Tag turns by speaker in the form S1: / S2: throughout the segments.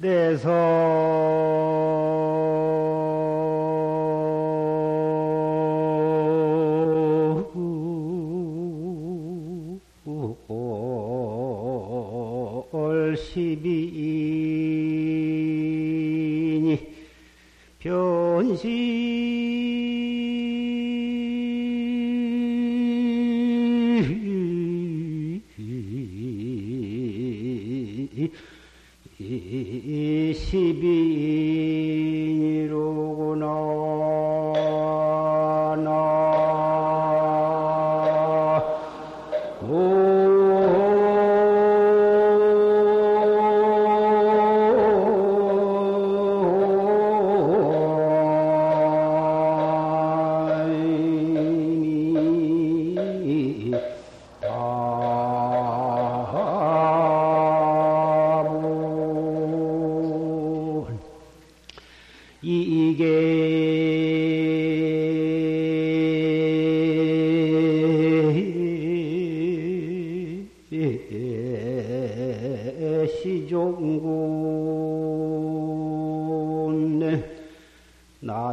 S1: 내서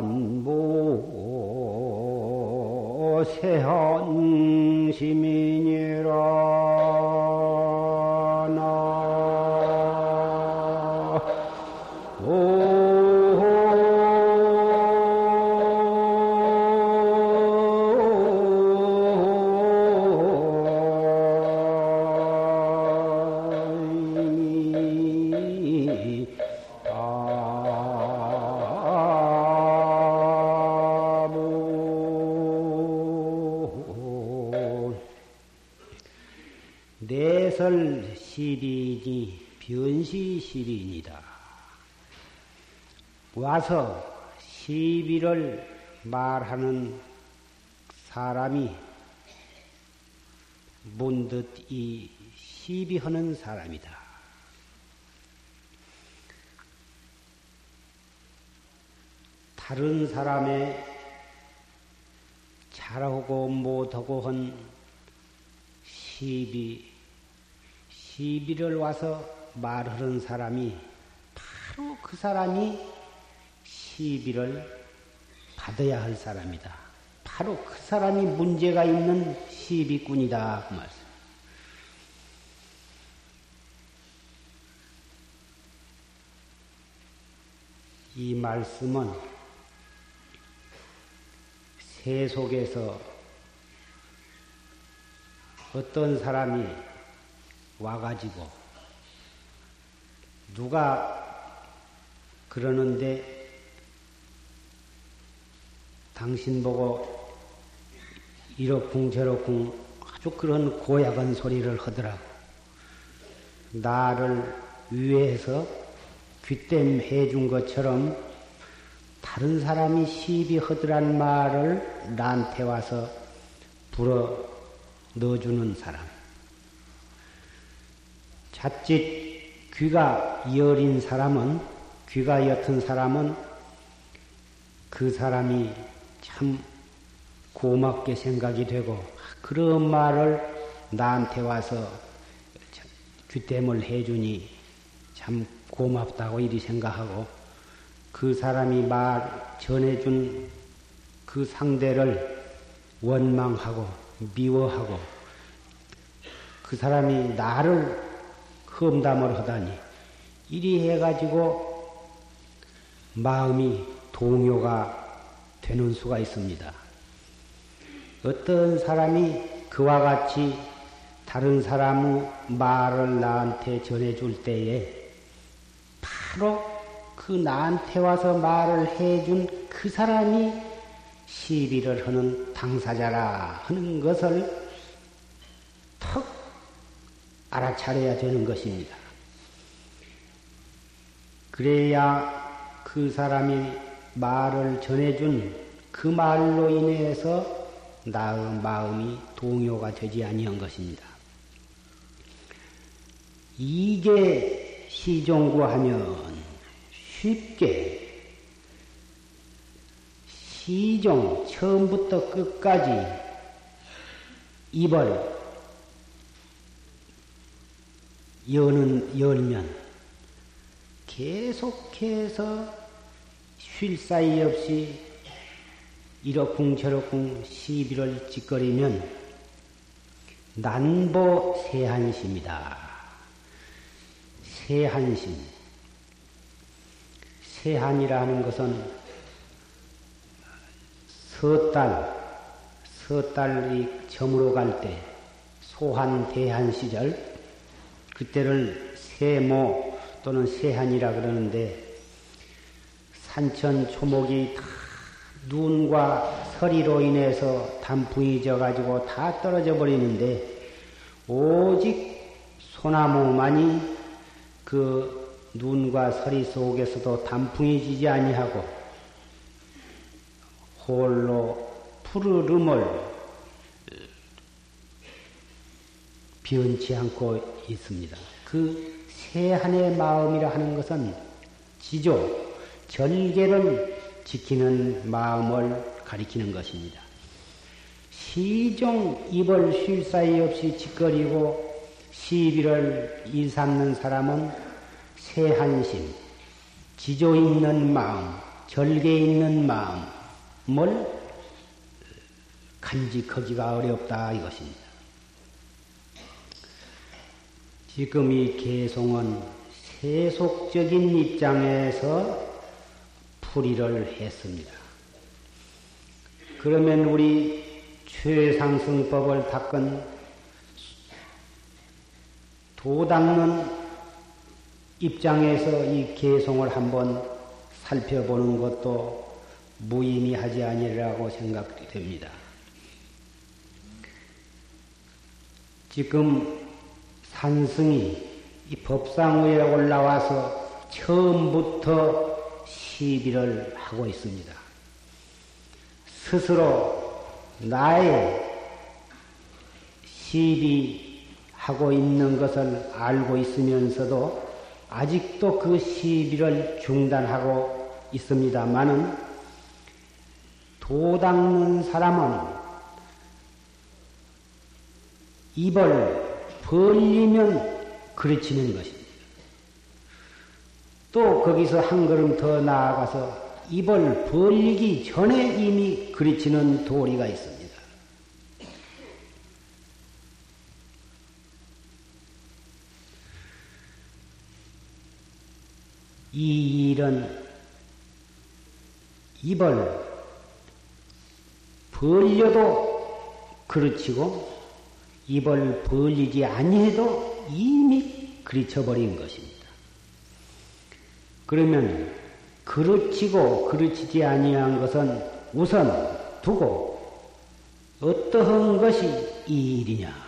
S1: 만보 세헌심이니라. 와서 시비를 말하는 사람이 문득 이 시비하는 사람이다. 다른 사람의 잘하고 못하고 한 시비, 시비를 와서 말하는 사람이 바로 그 사람이 시비를 받아야 할 사람이다. 바로 그 사람이 문제가 있는 시비꾼이다. 그 말씀. 이 말씀은 세 속에서 어떤 사람이 와가지고 누가 그러는데 당신 보고 이렇쿵 저렇쿵 아주 그런 고약한 소리를 하더라고. 나를 위해서 귀댐 해준 것처럼 다른 사람이 시비하더란 말을 나한테 와서 불어 넣어주는 사람. 자칫 귀가 여린 사람은, 귀가 옅은 사람은 그 사람이 참 고맙게 생각이 되고 그런 말을 나한테 와서 귀댐을 해주니 참 고맙다고 이리 생각하고 그 사람이 말 전해준 그 상대를 원망하고 미워하고 그 사람이 나를 험담을 하다니 이리 해가지고 마음이 동요가 되는 수가 있습니다. 어떤 사람이 그와 같이 다른 사람의 말을 나한테 전해줄 때에 바로 그 나한테 와서 말을 해준 그 사람이 시비를 하는 당사자라 하는 것을 턱 알아차려야 되는 것입니다. 그래야 그 사람이 말을 전해준 그 말로 인해서 나의 마음이 동요가 되지 아니한 것입니다. 이게 시종구 하면 쉽게 시종 처음부터 끝까지 입을 여는 열면 계속해서 쉴 사이 없이 이러쿵 저러쿵 시비를 찌꺼리면 난보 세한심이다. 세한심. 세한이라 하는 것은 서달, 서달이 점으로 갈 때, 소한, 대한 시절, 그때를 세모 또는 세한이라 그러는데, 산천 초목이 다 눈과 서리로 인해서 단풍이 져가지고 다 떨어져 버리는데, 오직 소나무만이 그 눈과 서리 속에서도 단풍이 지지 아니하고 홀로 푸르름을 변치 않고 있습니다. 그 세한의 마음이라 하는 것은 지조, 절개를 지키는 마음을 가리키는 것입니다. 시종 입을 쉴 사이 없이 짓거리고 시비를 일삼는 사람은 세한심, 지조 있는 마음, 절개 있는 마음을 간직하기가 어렵다 이것입니다. 지금 이 개송은 세속적인 입장에서 풀이를 했습니다. 그러면 우리 최상승법을 닦은 도닦는 입장에서 이 개송을 한번 살펴보는 것도 무의미하지 아니라고 생각이 됩니다. 지금 산승이 이 법상 위에 올라와서 처음부터 시비를 하고 있습니다. 스스로 나의 시비 하고 있는 것을 알고 있으면서도 아직도 그 시비를 중단하고 있습니다만은 도 닦는 사람은 입을 벌리면 그르치는 것입니다. 또 거기서 한 걸음 더 나아가서 입을 벌리기 전에 이미 그르치는 도리가 있습니다. 이 일은 입을 벌려도 그르치고 입을 벌리지 아니해도 이미 그르쳐버린 것입니다. 그러면 그르치고 그르치지 아니한 것은 우선 두고 어떠한 것이 이 일이냐?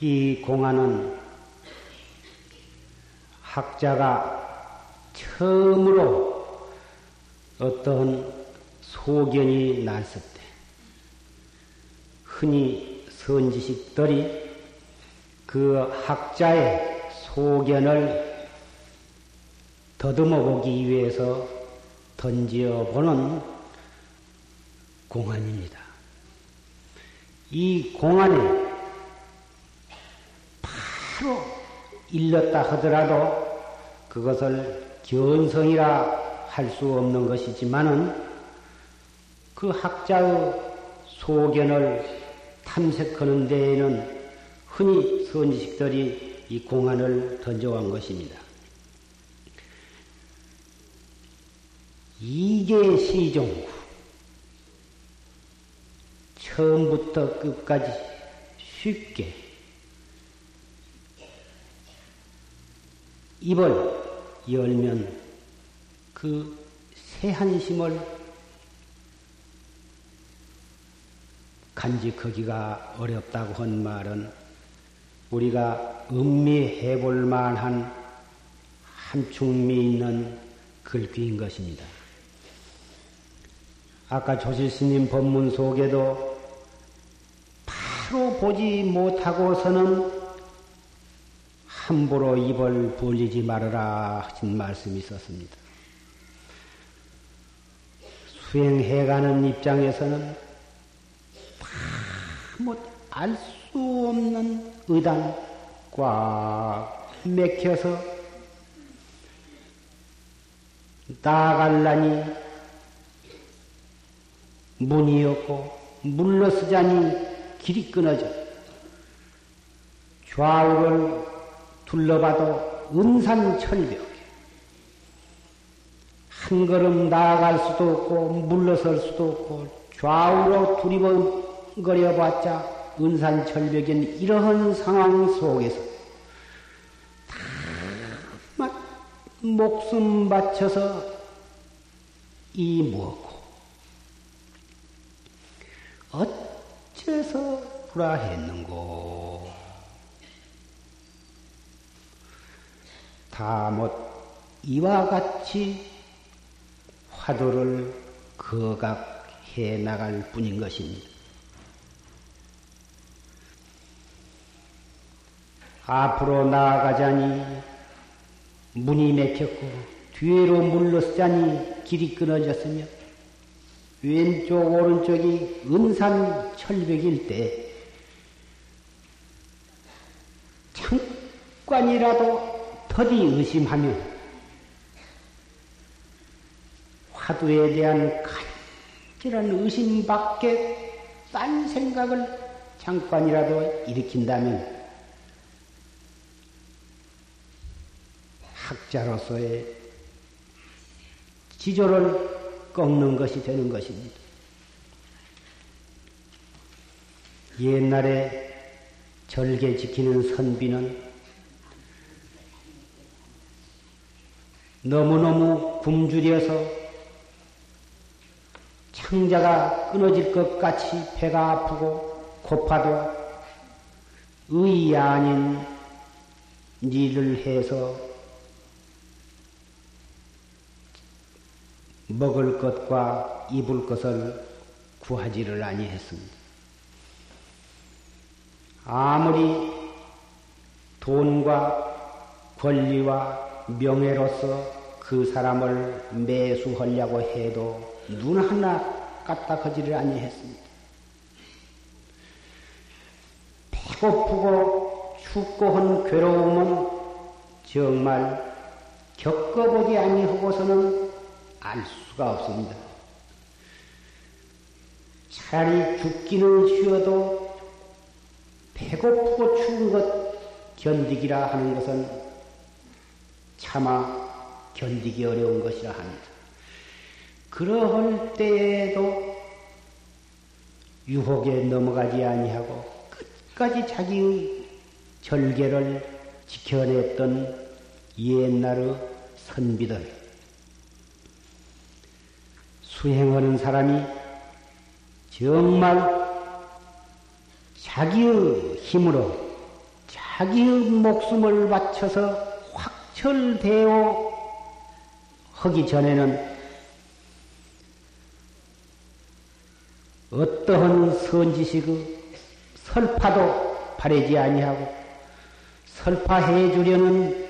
S1: 이 공안은 학자가 처음으로 어떤 소견이 났을 때, 흔히 선지식들이 그 학자의 소견을 더듬어 보기 위해서 던져 보는 공안입니다. 이 공안에 바로 일렀다 하더라도 그것을 견성이라 할 수 없는 것이지만은 그 학자의 소견을 탐색하는 데에는 흔히 선지식들이 이 공안을 던져온 것입니다. 이게 시종구. 처음부터 끝까지 쉽게 입을 열면 그 새한심을 간직하기가 어렵다고 한 말은 우리가 음미해 볼 만한 한충미 있는 글귀인 것입니다. 아까 조실스님 법문 속에도 바로 보지 못하고서는 함부로 입을 벌리지 말아라 하신 말씀이 있었습니다. 수행해가는 입장에서는 뭐 알 수 없는 의단 꽉 맥혀서 나아갈라니 문이었고 물러서자니 길이 끊어져 좌우를 둘러봐도 은산철벽 한 걸음 나아갈 수도 없고 물러설 수도 없고 좌우로 두리번 거려 봤자 은산철벽인 이러한 상황 속에서 다 목숨 바쳐서 이 무엇고 어째서 불화했는고 다못 이와 같이 화두를 거각해 나갈 뿐인 것입니다. 앞으로 나아가자니 문이 막혔고 뒤로 물러서자니 길이 끊어졌으며 왼쪽 오른쪽이 은산 철벽일 때 잠깐이라도 더디 의심하면 화두에 대한 간절한 의심밖에 딴 생각을 잠깐이라도 일으킨다면 학자로서의 지조를 꺾는 것이 되는 것입니다. 옛날에 절개 지키는 선비는 너무너무 굶주려서 창자가 끊어질 것 같이 배가 아프고 고파도 의이 아닌 일을 해서 먹을 것과 입을 것을 구하지를 아니했습니다. 아무리 돈과 권리와 명예로서 그 사람을 매수하려고 해도 눈 하나 까딱하지를 아니했습니다. 배고프고 춥고 한 괴로움은 정말 겪어보지 아니하고서는 알 수가 없습니다. 차라리 죽기는 쉬어도 배고프고 추운 것 견디기라 하는 것은 차마 견디기 어려운 것이라 합니다. 그러할 때에도 유혹에 넘어가지 아니하고 끝까지 자기의 절개를 지켜냈던 옛날의 선비들 수행하는 사람이 정말 자기의 힘으로 자기의 목숨을 바쳐서 확철대오 하기 전에는 어떠한 선지식의 설파도 바래지 아니하고 설파해 주려는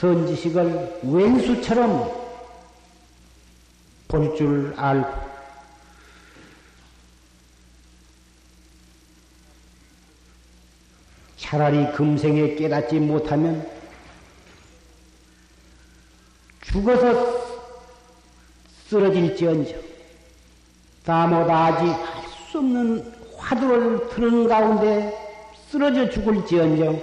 S1: 선지식을 왼수처럼 볼 줄 알고 차라리 금생에 깨닫지 못하면 죽어서 쓰러질지언정 아직 할수 없는 화두를 트는 가운데 쓰러져 죽을지언정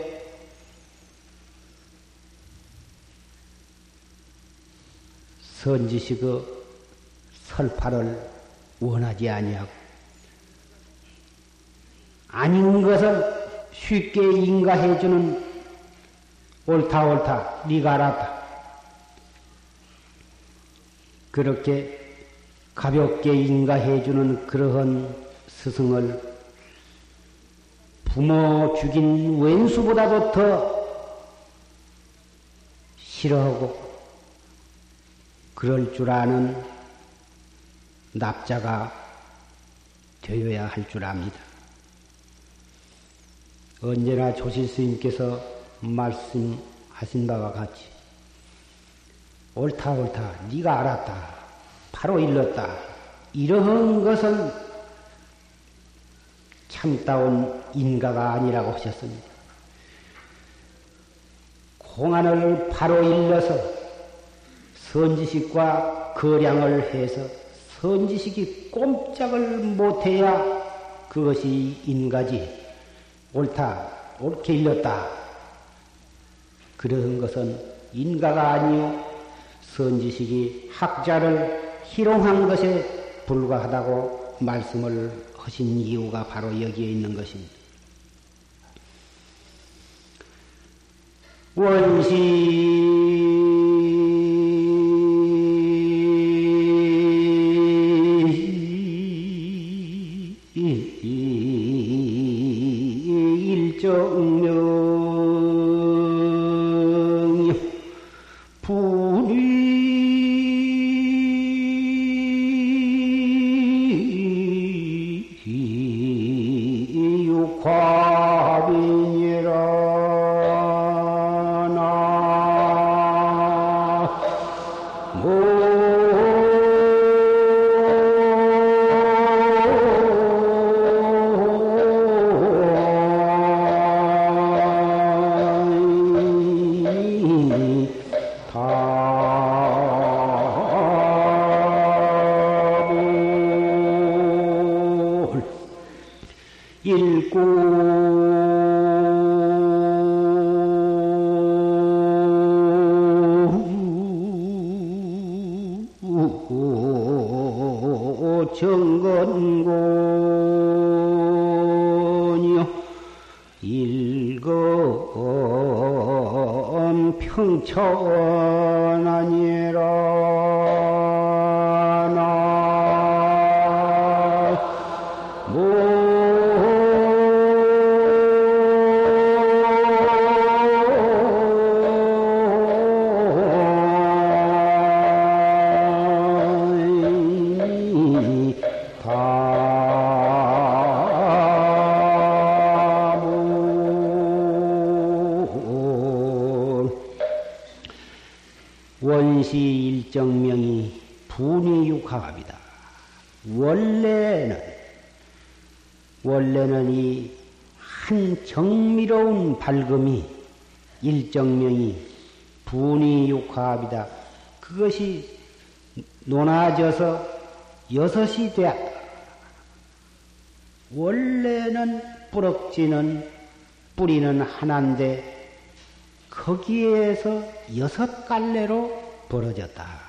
S1: 선지식의 설파를 원하지 아니하고 아닌 것을 쉽게 인가해주는 옳다 옳다 네가 알았다. 그렇게 가볍게 인가해주는 그러한 스승을 부모 죽인 왼수보다도 더 싫어하고 그럴 줄 아는 납자가 되어야 할 줄 압니다. 언제나 조실 스님께서 말씀하신 바와 같이 옳다 옳다 네가 알았다 바로 일렀다. 이러한 것은 참다운 인가가 아니라고 하셨습니다. 공안을 바로 일러서 선지식과 거량을 해서 선지식이 꼼짝을 못해야 그것이 인가지. 옳다 옳게 일렀다. 그런 것은 인가가 아니요. 선지식이 학자를 희롱한 것에 불과하다고 말씀을 하신 이유가 바로 여기에 있는 것입니다. 원시 일정명이 분이 육합이다. 원래는 원래는 이 한 정미로운 밝음이 일정명이 분이 육합이다. 그것이 논아져서 여섯이 되었다. 원래는 뿌럭지는 뿌리는 하나인데 거기에서 여섯 갈래로 벌어졌다.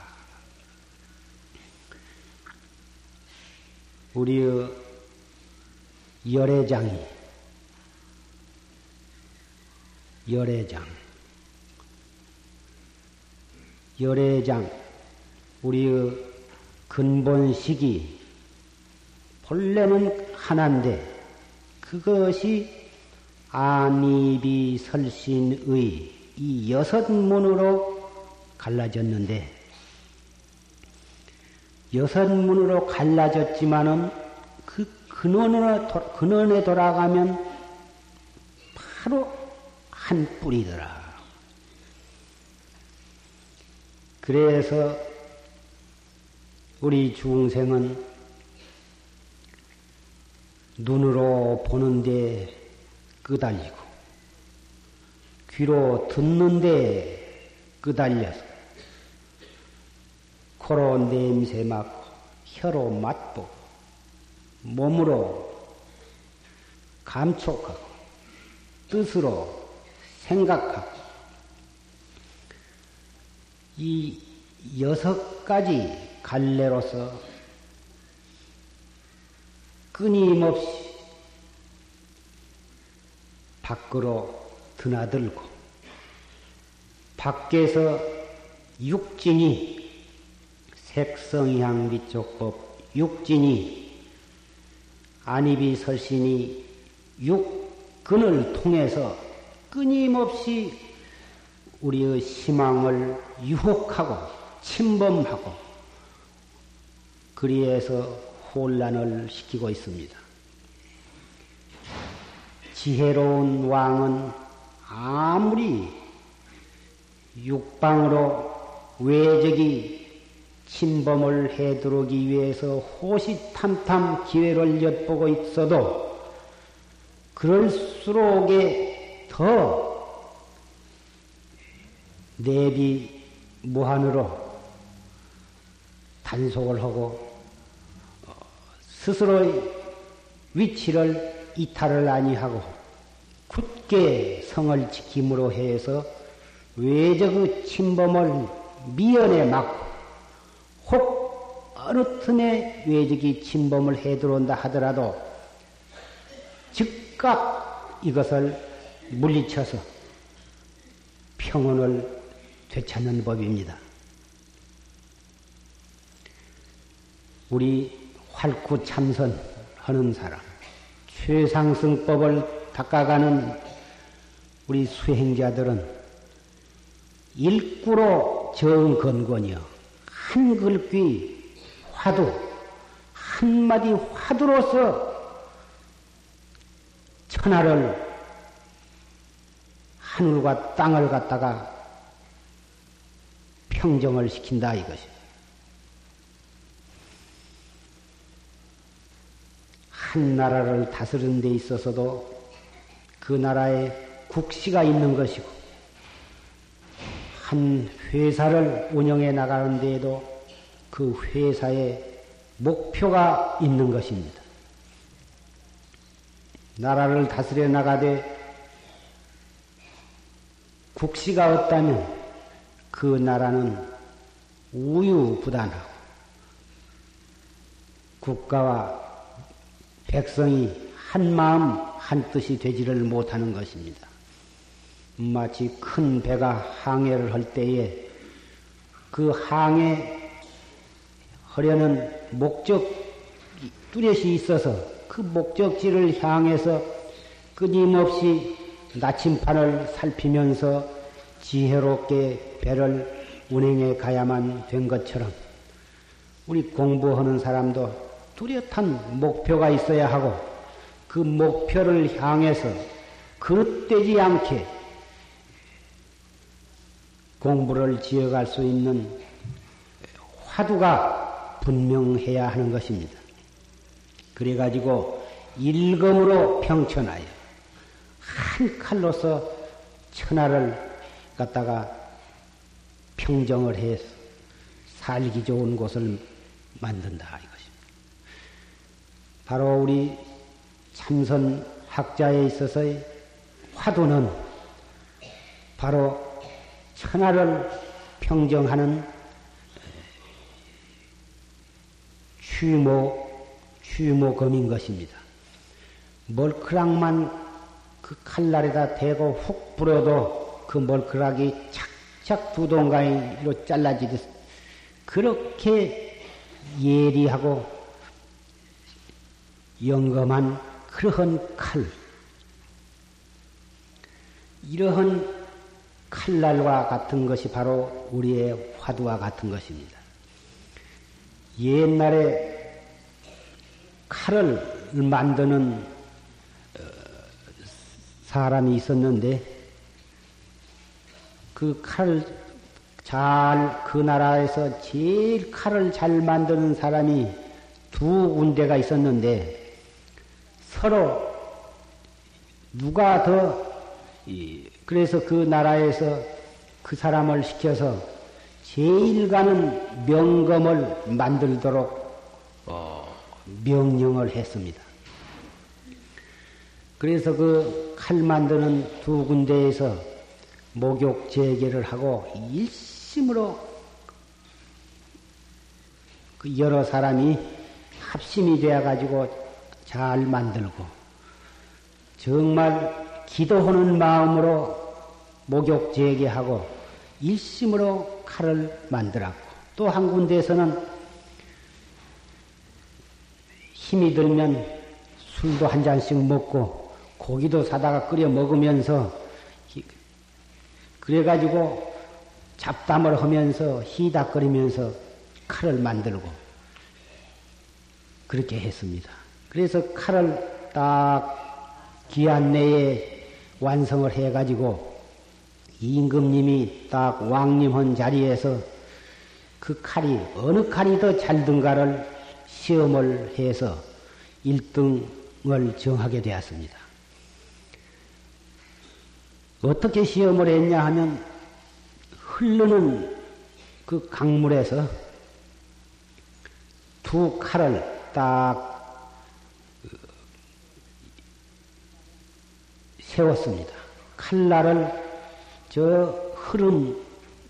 S1: 우리의 열애장이 열애장 열애장 우리의 근본식이 본래는 하나인데 그것이 안입이 설신의 이 여섯 문으로 갈라졌는데 여섯 문으로 갈라졌지만은 그 근원에, 근원에 돌아가면 바로 한 뿌리더라. 그래서 우리 중생은 눈으로 보는데 끄달리고 귀로 듣는데 끄달려서 코로 냄새 맡고 혀로 맛보고 몸으로 감촉하고 뜻으로 생각하고 이 여섯 가지 갈래로서 끊임없이 밖으로 드나들고 밖에서 육진이 색성향 미촉법 육진이 안입이 설신이 육근을 통해서 끊임없이 우리의 희망을 유혹하고 침범하고 그리해서 혼란을 시키고 있습니다. 지혜로운 왕은 아무리 육방으로 외적이 침범을 해두르기 위해서 호시탐탐 기회를 엿보고 있어도 그럴수록에 더 내비 무한으로 단속을 하고 어, 스스로의 위치를 이탈을 아니하고 굳게 성을 지킴으로 해서 외적의 침범을 미연에 막고 혹 어느 틈에 외적이 침범을 해 들어온다 하더라도 즉각 이것을 물리쳐서 평온을 되찾는 법입니다. 우리 활구 참선 하는 사람, 최상승법을 닦아가는 우리 수행자들은 일구로 정건권이여 한글귀 화두 한마디 화두로서 천하를 하늘과 땅을 갖다가 평정을 시킨다 이것이. 한 나라를 다스리는 데 있어서도 그 나라에 국시가 있는 것이고 한 회사를 운영해 나가는 데에도 그 회사의 목표가 있는 것입니다. 나라를 다스려 나가되 국시가 없다면 그 나라는 우유부단하고 국가와 백성이 한 마음 한 뜻이 되지를 못하는 것입니다. 마치 큰 배가 항해를 할 때에 그 항해 하려는 목적 뚜렷이 있어서 그 목적지를 향해서 끊임없이 나침판을 살피면서 지혜롭게 배를 운행해 가야만 된 것처럼 우리 공부하는 사람도 뚜렷한 목표가 있어야 하고 그 목표를 향해서 그릇되지 않게 공부를 지어갈 수 있는 화두가 분명해야 하는 것입니다. 그래가지고 일검으로 평천하여 한 칼로서 천하를 갖다가 평정을 해서 살기 좋은 곳을 만든다 이것입니다. 바로 우리 참선 학자에 있어서의 화두는 바로 천하를 평정하는 취모, 취모검인 것입니다. 멀크락만 그 칼날에다 대고 훅 불어도 그 멀크락이 착착 두 동가이로 잘라지듯 그렇게 예리하고 영검한 그러한 칼, 이러한 칼날과 같은 것이 바로 우리의 화두와 같은 것입니다. 옛날에 칼을 만드는 어, 사람이 있었는데 그칼잘그 나라에서 제일 칼을 잘 만드는 사람이 두 군데가 있었는데 서로 누가 더 그래서 그 나라에서 그 사람을 시켜서 제일 가는 명검을 만들도록 어, 명령을 했습니다. 그래서 그 칼 만드는 두 군데에서 목욕 재개를 하고 일심으로 그 여러 사람이 합심이 되어 가지고 잘 만들고 정말 기도하는 마음으로 목욕 재개하고 일심으로 칼을 만들었고 또 한 군데에서는 힘이 들면 술도 한 잔씩 먹고 고기도 사다가 끓여 먹으면서 그래가지고 잡담을 하면서 희닥거리면서 칼을 만들고 그렇게 했습니다. 그래서 칼을 딱 기한 내에 완성을 해가지고 임금님이 딱 왕림한 자리에서 그 칼이 어느 칼이 더 잘 든가를 시험을 해서 1등을 정하게 되었습니다. 어떻게 시험을 했냐 하면 흐르는 그 강물에서 두 칼을 딱 세웠습니다. 칼날을 저 흐름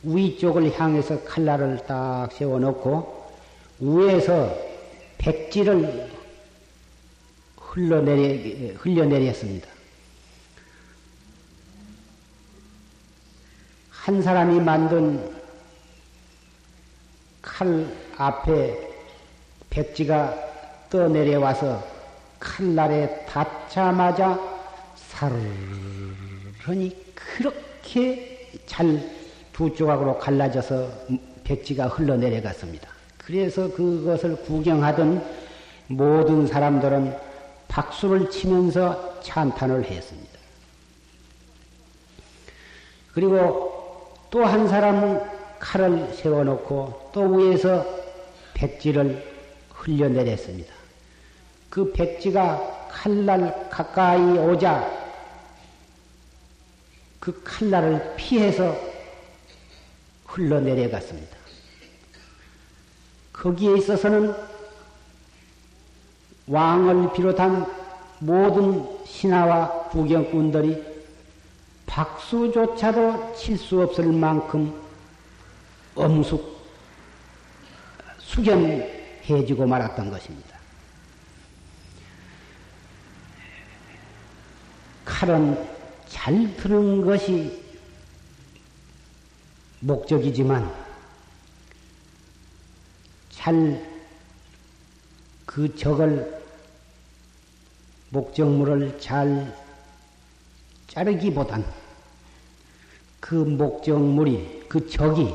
S1: 위쪽을 향해서 칼날을 딱 세워놓고 위에서 백지를 흘러내리, 흘려내렸습니다. 한 사람이 만든 칼 앞에 백지가 떠내려와서 칼날에 닿자마자 사르르니 그렇게 잘 두 조각으로 갈라져서 백지가 흘러내려갔습니다. 그래서 그것을 구경하던 모든 사람들은 박수를 치면서 찬탄을 했습니다. 그리고 또 한 사람은 칼을 세워놓고 또 위에서 백지를 흘려내렸습니다. 그 백지가 칼날 가까이 오자 그 칼날을 피해서 흘러내려갔습니다. 거기에 있어서는 왕을 비롯한 모든 신하와 구경꾼들이 박수조차도 칠 수 없을 만큼 엄숙 숙연해지고 말았던 것입니다. 칼은 잘 드는 것이 목적이지만 잘 그 적을 목적물을 잘 자르기보단 그 목적물이 그 적이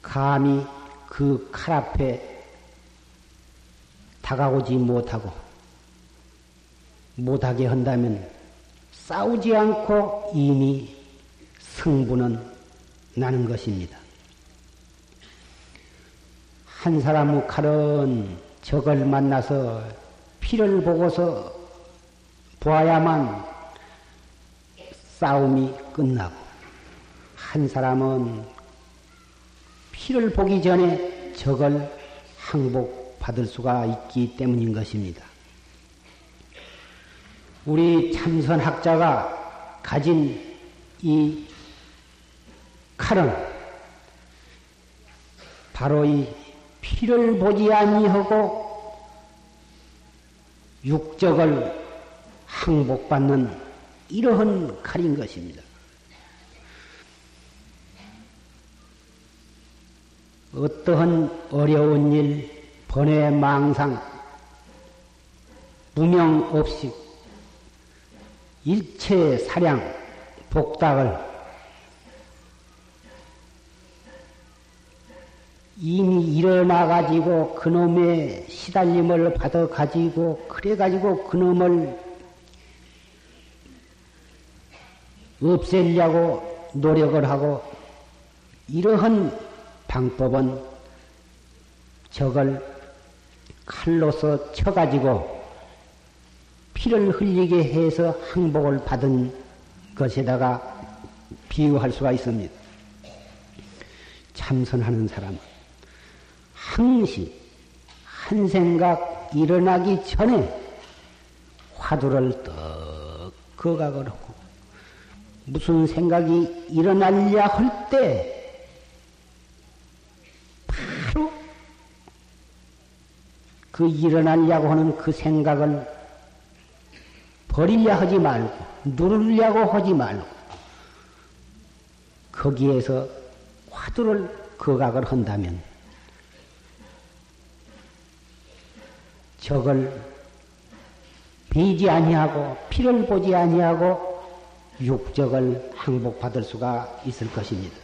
S1: 감히 그 칼 앞에 다가오지 못하고 못하게 한다면 싸우지 않고 이미 승부는 나는 것입니다. 한 사람의 칼은 적을 만나서 피를 보고서 보아야만 싸움이 끝나고 한 사람은 피를 보기 전에 적을 항복받을 수가 있기 때문인 것입니다. 우리 참선학자가 가진 이 칼은 바로 이 피를 보지 아니하고 육적을 항복받는 이러한 칼인 것입니다. 어떠한 어려운 일, 번외 망상, 무명 없이 일체 사량, 복닥을 이미 일어나 가지고 그놈의 시달림을 받아 가지고, 그래 가지고 그놈을 없애려고 노력을 하고, 이러한 방법은 적을 칼로서 쳐가지고 피를 흘리게 해서 항복을 받은 것에다가 비유할 수가 있습니다. 참선하는 사람은 항시 한 생각 일어나기 전에 화두를 떡 거각을 하고 무슨 생각이 일어나려 할때 그 일어나려고 하는 그 생각을 버리려 하지 말고, 누르려고 하지 말고, 거기에서 화두를 거각을 한다면, 적을 비지 아니하고, 피를 보지 아니하고, 육적을 항복받을 수가 있을 것입니다.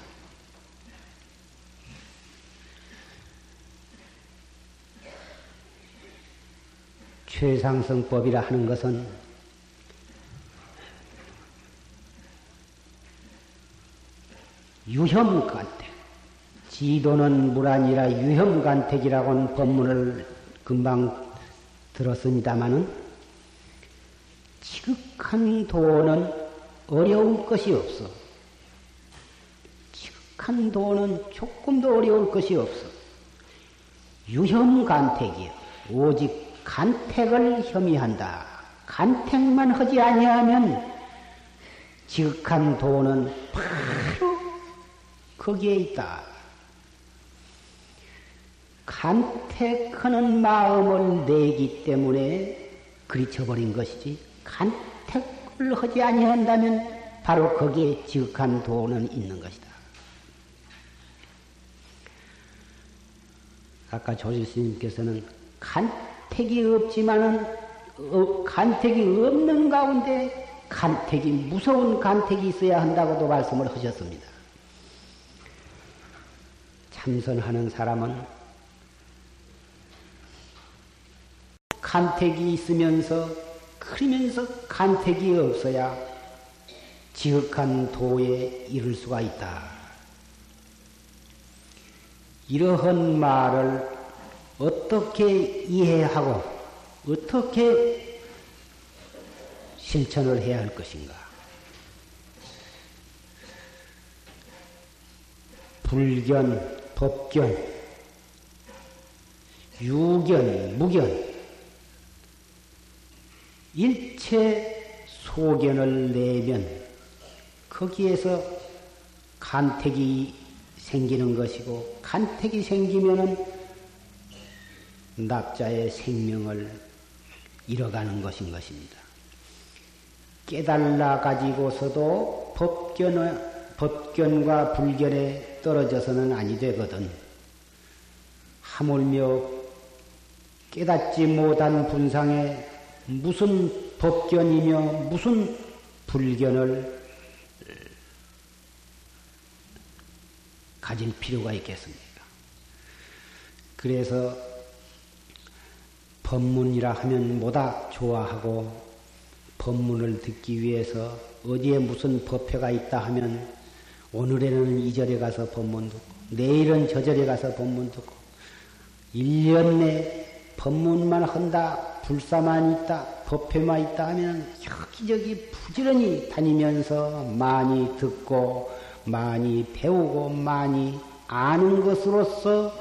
S1: 최상승법이라 하는 것은 유혐 같대. 지도는 물 아니라 유혐간택이라고는 법문을 금방 들었습니다마는 지극한 도는 어려울 것이 없어. 지극한 도는 조금도 어려울 것이 없어. 유혐간택이요. 오직 간택을 혐의한다. 간택만 하지 아니하면 지극한 도는 바로 거기에 있다. 간택하는 마음을 내기 때문에 그리쳐버린 것이지 간택을 하지 아니한다면 바로 거기에 지극한 도는 있는 것이다. 아까 조실 스님께서는 간택이 없지만은 어, 간택이 없는 가운데 간택이 무서운 간택이 있어야 한다고도 말씀을 하셨습니다. 참선하는 사람은 간택이 있으면서 그러면서 간택이 없어야 지극한 도에 이를 수가 있다. 이러한 말을 어떻게 이해하고 어떻게 실천을 해야 할 것인가? 불견, 법견, 유견, 무견, 일체 소견을 내면 거기에서 간택이 생기는 것이고 간택이 생기면은 낙자의 생명을 잃어가는 것인 것입니다. 깨달라 가지고서도 법견, 법견과 불견에 떨어져서는 아니 되거든. 하물며 깨닫지 못한 분상에 무슨 법견이며 무슨 불견을 가질 필요가 있겠습니까? 그래서 법문이라 하면 뭐다 좋아하고 법문을 듣기 위해서 어디에 무슨 법회가 있다 하면 오늘에는 이 절에 가서 법문 듣고 내일은 저 절에 가서 법문 듣고 1년 내 법문만 한다 불사만 있다, 법회만 있다 하면 여기저기 부지런히 다니면서 많이 듣고 많이 배우고 많이 아는 것으로서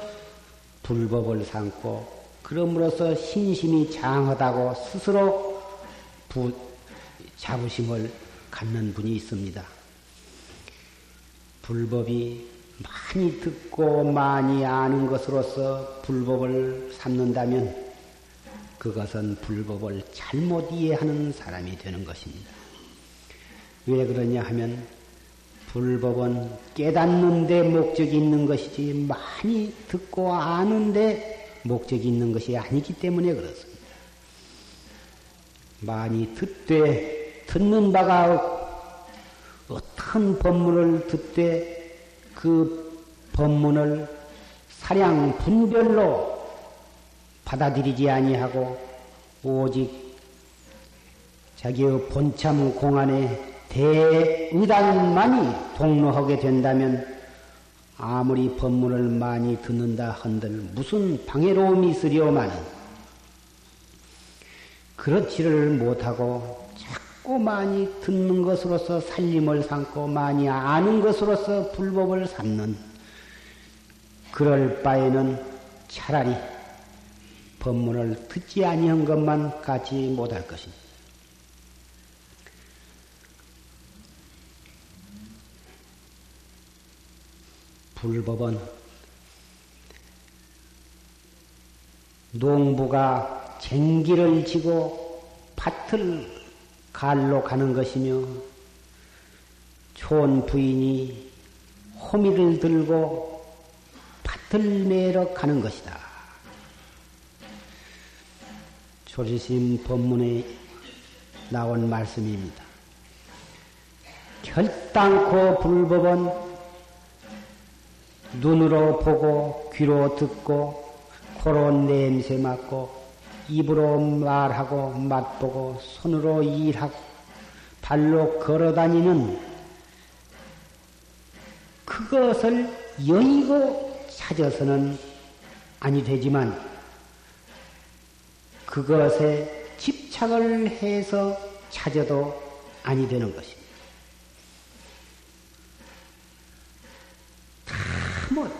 S1: 불법을 삼고 그럼으로써 신심이 장하다고 스스로 부, 자부심을 갖는 분이 있습니다. 불법이 많이 듣고 많이 아는 것으로서 불법을 삼는다면 그것은 불법을 잘못 이해하는 사람이 되는 것입니다. 왜 그러냐 하면 불법은 깨닫는 데 목적이 있는 것이지 많이 듣고 아는데 목적이 있는 것이 아니기 때문에 그렇습니다. 많이 듣되 듣는 바가 어떤 법문을 듣되 그 법문을 사량 분별로 받아들이지 아니하고 오직 자기의 본참 공안에 대의단만이 동로하게 된다면 아무리 법문을 많이 듣는다 한들 무슨 방해로움이 있으려마는 그렇지를 못하고 자꾸 많이 듣는 것으로서 살림을 삼고 많이 아는 것으로서 불법을 삼는 그럴 바에는 차라리 법문을 듣지 아니한 것만 갖지 못할 것입니다. 불법은 농부가 쟁기를 지고 밭을 갈로 가는 것이며 촌 부인이 호미를 들고 밭을 내러 가는 것이다. 조지심 법문에 나온 말씀입니다. 결단코 불법은 눈으로 보고 귀로 듣고 코로 냄새 맡고 입으로 말하고 맛보고 손으로 일하고 발로 걸어다니는 그것을 여의고 찾아서는 아니 되지만 그것에 집착을 해서 찾아도 아니 되는 것입니다. 다뭐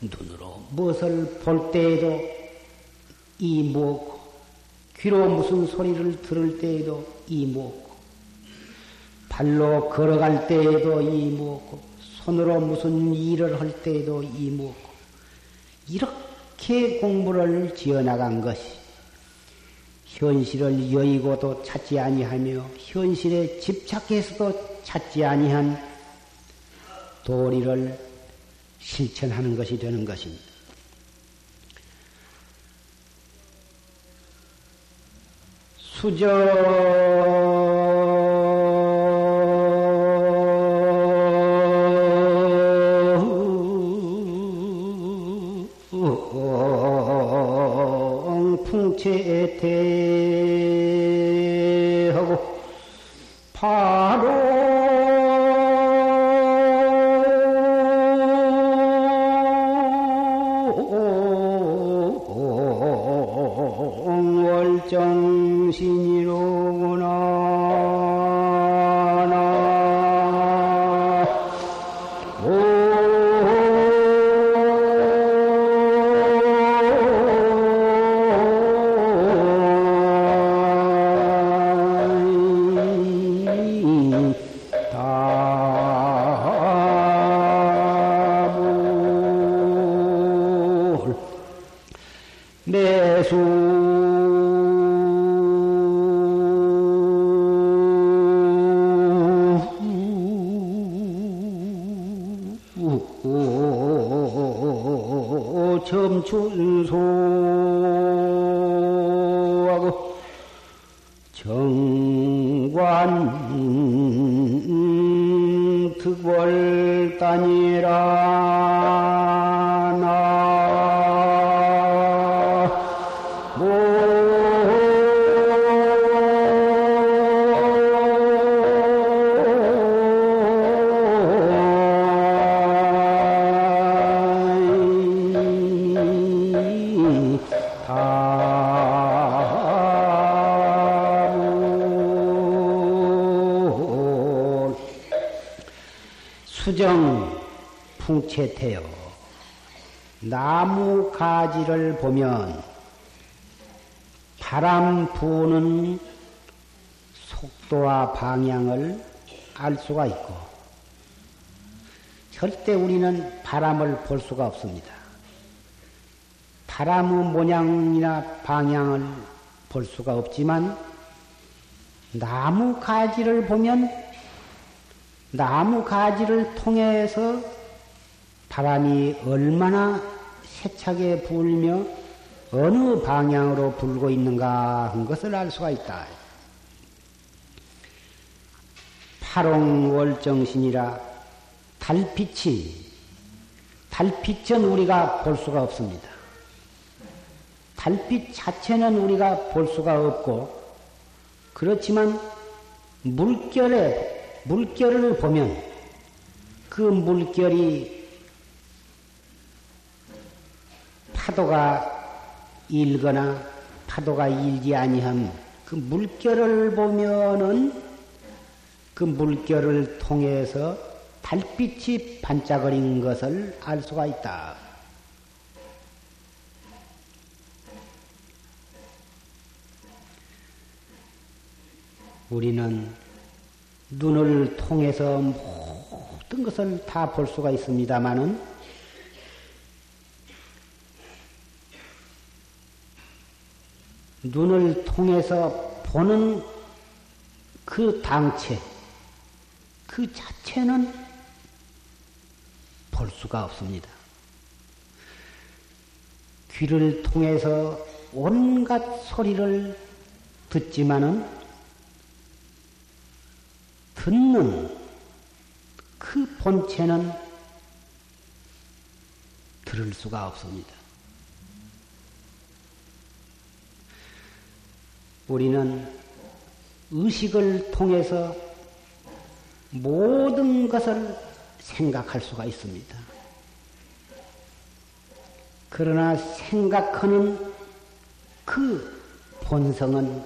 S1: 눈으로 무엇을 볼 때에도 이 무엇고 귀로 무슨 소리를 들을 때에도 이 무엇고 발로 걸어갈 때에도 이 무엇고 손으로 무슨 일을 할 때에도 이 무엇고 이렇게 공부를 지어나간 것이 현실을 여의고도 찾지 아니하며 현실에 집착해서도 찾지 아니한 도리를 실천하는 것이 되는 것입니다. 수저 수 채태요. 나무 가지를 보면 바람 부는 속도와 방향을 알 수가 있고 절대 우리는 바람을 볼 수가 없습니다. 바람의 모양이나 방향을 볼 수가 없지만 나무 가지를 보면 나무 가지를 통해서 바람이 얼마나 세차게 불며 어느 방향으로 불고 있는가 한 것을 알 수가 있다. 파롱월정신이라 달빛이 달빛은 우리가 볼 수가 없습니다. 달빛 자체는 우리가 볼 수가 없고 그렇지만 물결에 물결을 보면 그 물결이 파도가 일거나 파도가 일지 아니한 그 물결을 보면은 그 물결을 통해서 달빛이 반짝거린 것을 알 수가 있다. 우리는 눈을 통해서 모든 것을 다 볼 수가 있습니다만은 눈을 통해서 보는 그 당체, 그 자체는 볼 수가 없습니다. 귀를 통해서 온갖 소리를 듣지만은 듣는 그 본체는 들을 수가 없습니다. 우리는 의식을 통해서 모든 것을 생각할 수가 있습니다. 그러나 생각하는 그 본성은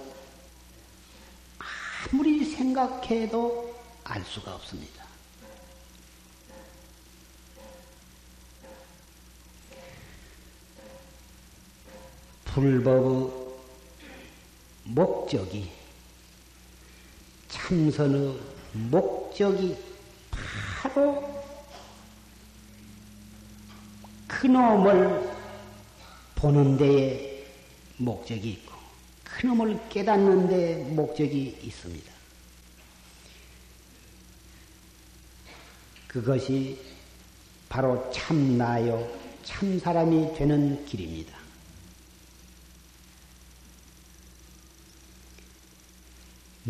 S1: 아무리 생각해도 알 수가 없습니다. 불법의 목적이 참선의 목적이 바로 그놈을 보는 데에 목적이 있고 그놈을 깨닫는 데 목적이 있습니다. 그것이 바로 참나요, 참사람이 되는 길입니다.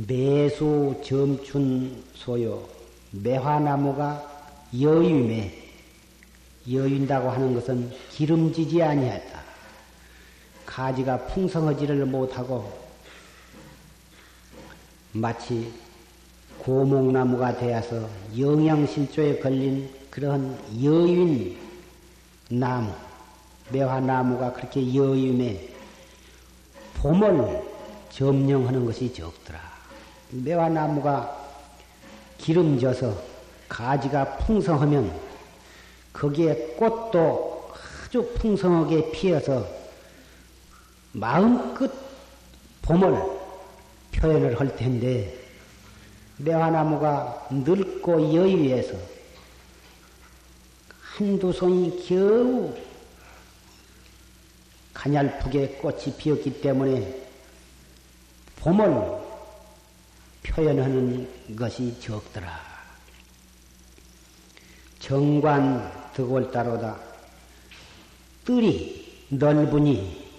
S1: 매수 점춘 소요 매화나무가 여유매 여윤다고 하는 것은 기름지지 아니하다. 가지가 풍성하지를 못하고 마치 고목나무가 되어서 영양실조에 걸린 그런 여윈 나무, 매화나무가 그렇게 여윤에 봄을 점령하는 것이 적더라. 매화나무가 기름져서 가지가 풍성하면 거기에 꽃도 아주 풍성하게 피어서 마음껏 봄을 표현을 할 텐데 매화나무가 늙고 여유에서 한두 손이 겨우 가냘프게 꽃이 피었기 때문에 봄을 표현하는 것이 적더라. 정관 득월따로다. 뜰이 넓으니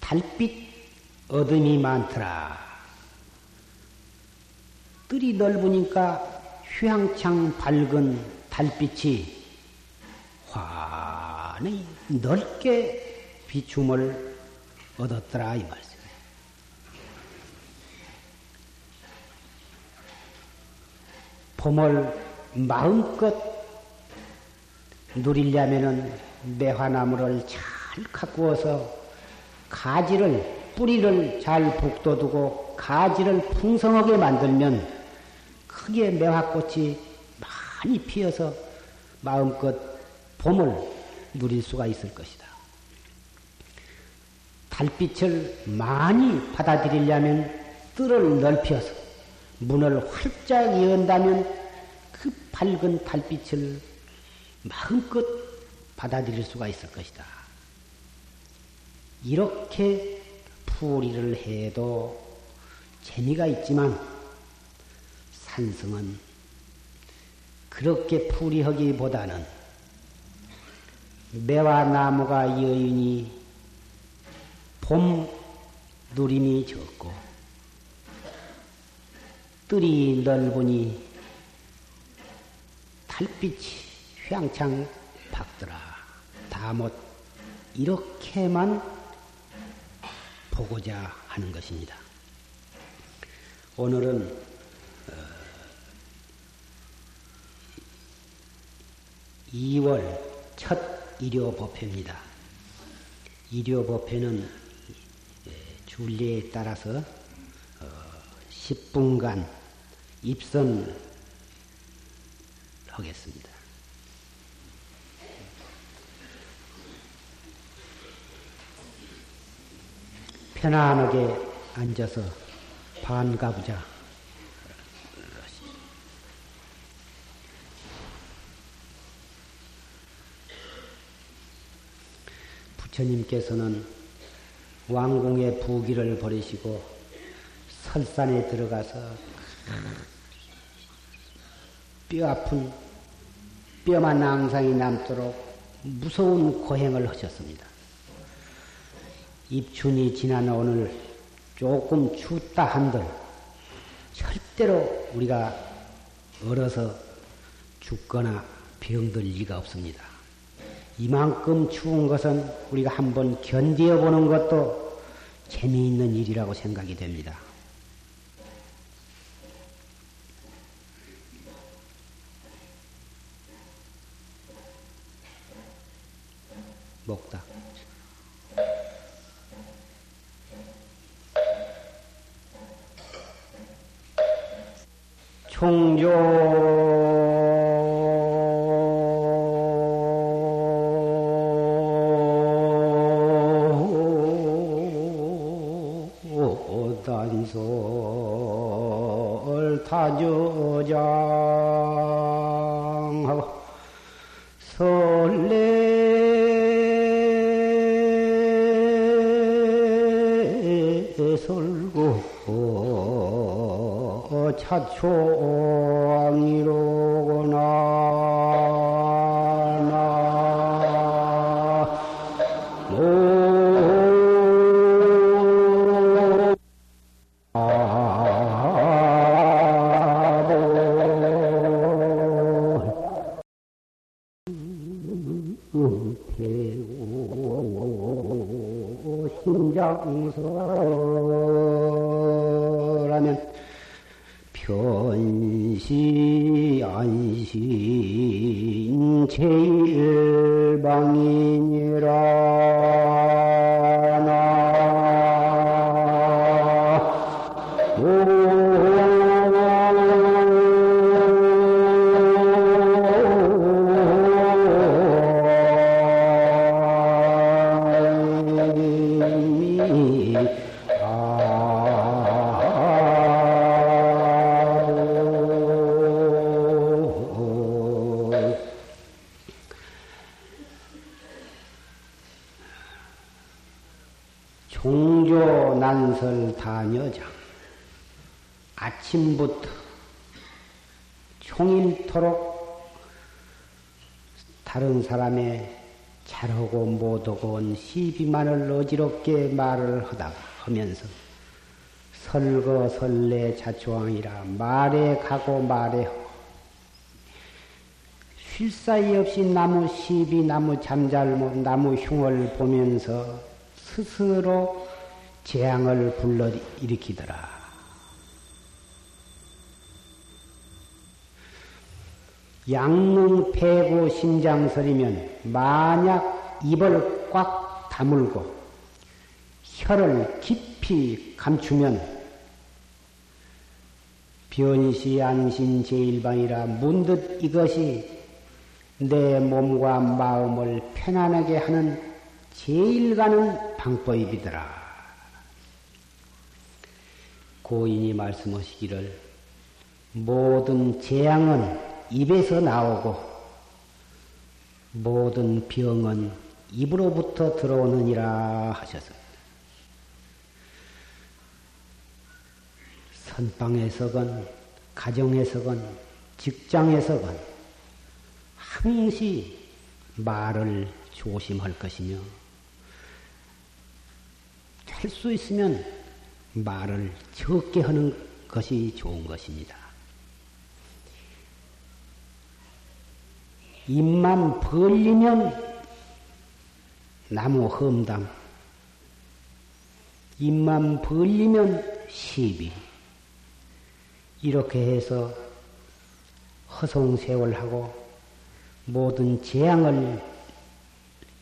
S1: 달빛 어둠이 많더라. 뜰이 넓으니까 휘황창 밝은 달빛이 환히 넓게 비춤을 얻었더라 이 말씀. 봄을 마음껏 누리려면은 매화나무를 잘 가꾸어서 가지를 뿌리를 잘 북돋우고 가지를 풍성하게 만들면 크게 매화꽃이 많이 피어서 마음껏 봄을 누릴 수가 있을 것이다. 달빛을 많이 받아들이려면 뜰을 넓혀서 문을 활짝 연다면 그 밝은 달빛을 마음껏 받아들일 수가 있을 것이다. 이렇게 풀이를 해도 재미가 있지만 산성은 그렇게 풀이하기보다는 매와 나무가 여인이 봄 누림이 적고 뜰이 넓으니 달빛이 휘황창 박더라. 다못 이렇게만 보고자 하는 것입니다. 오늘은 2월 어, 첫 일요 법회입니다. 일요 법회는 예, 줄리에 따라서 10분간 어, 입선을 하겠습니다. 편안하게 앉아서 반가보자. 부처님께서는 왕궁의 부기를 버리시고 설산에 들어가서 뼈 아픈 뼈만 앙상이 남도록 무서운 고행을 하셨습니다. 입춘이 지난 오늘 조금 춥다 한들 절대로 우리가 얼어서 죽거나 병들 리가 없습니다. 이만큼 추운 것은 우리가 한번 견디어 보는 것도 재미있는 일이라고 생각이 됩니다. 먹다. 총조 초왕이로구나 심장서 아침부터 종일토록 다른 사람의 잘하고 못하고 온 시비만을 어지럽게 말을 하다가 하면서 설거 설레 자초왕이라 말에 가고 말에 하고 쉴 사이 없이 나무 시비 나무 잠잘못 나무 흉을 보면서 스스로 재앙을 불러 일으키더라. 양문 폐고 심장설이면 만약 입을 꽉 다물고 혀를 깊이 감추면 변시 안신 제일방이라 문득 이것이 내 몸과 마음을 편안하게 하는 제일 가는 방법이더라. 고인이 말씀하시기를 모든 재앙은 입에서 나오고 모든 병은 입으로부터 들어오느니라 하셨습니다. 선방에서건 가정에서건 직장에서건 항시 말을 조심할 것이며 할 수 있으면 말을 적게 하는 것이 좋은 것입니다. 입만 벌리면 나무 험담, 입만 벌리면 시비. 이렇게 해서 허송세월하고 모든 재앙을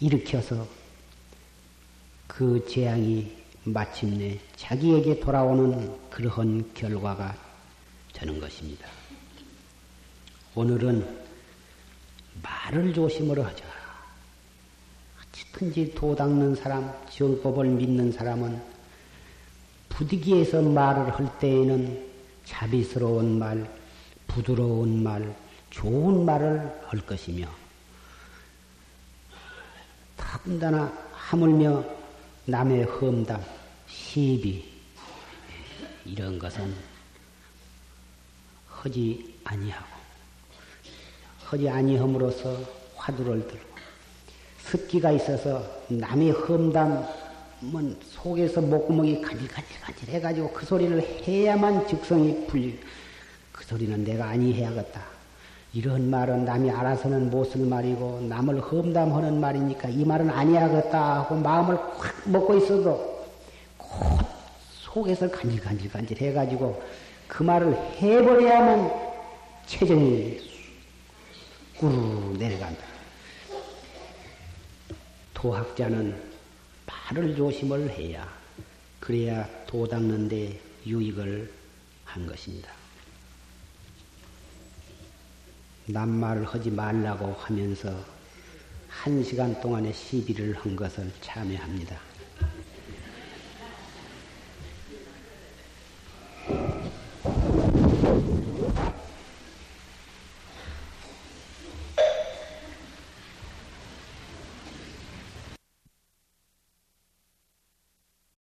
S1: 일으켜서 그 재앙이 마침내 자기에게 돌아오는 그러한 결과가 되는 것입니다. 오늘은 말을 조심으로 하자. 어찌든지 도 닦는 사람, 정법을 믿는 사람은 부득이해서 말을 할 때에는 자비스러운 말, 부드러운 말, 좋은 말을 할 것이며, 더군다나 하물며 남의 험담, 시비, 이런 것은 하지 아니하고, 하지 아니함으로써 화두를 들고, 습기가 있어서 남의 험담은 속에서 목구멍이 간질간질간질 해가지고 그 소리를 해야만 즉성이 풀리, 그 소리는 내가 아니해야겠다. 이런 말은 남이 알아서는 못 쓸 말이고 남을 험담하는 말이니까 이 말은 아니야겠다 하고 마음을 확 먹고 있어도 곧 속에서 간질간질간질 해가지고 그 말을 해버려야만 체정이 꾸르 내려간다. 도학자는 말을 조심을 해야 그래야 도 닦는데 유익을 한 것입니다. 낱말을 하지 말라고 하면서 한 시간 동안의 시비를 한 것을 참여합니다.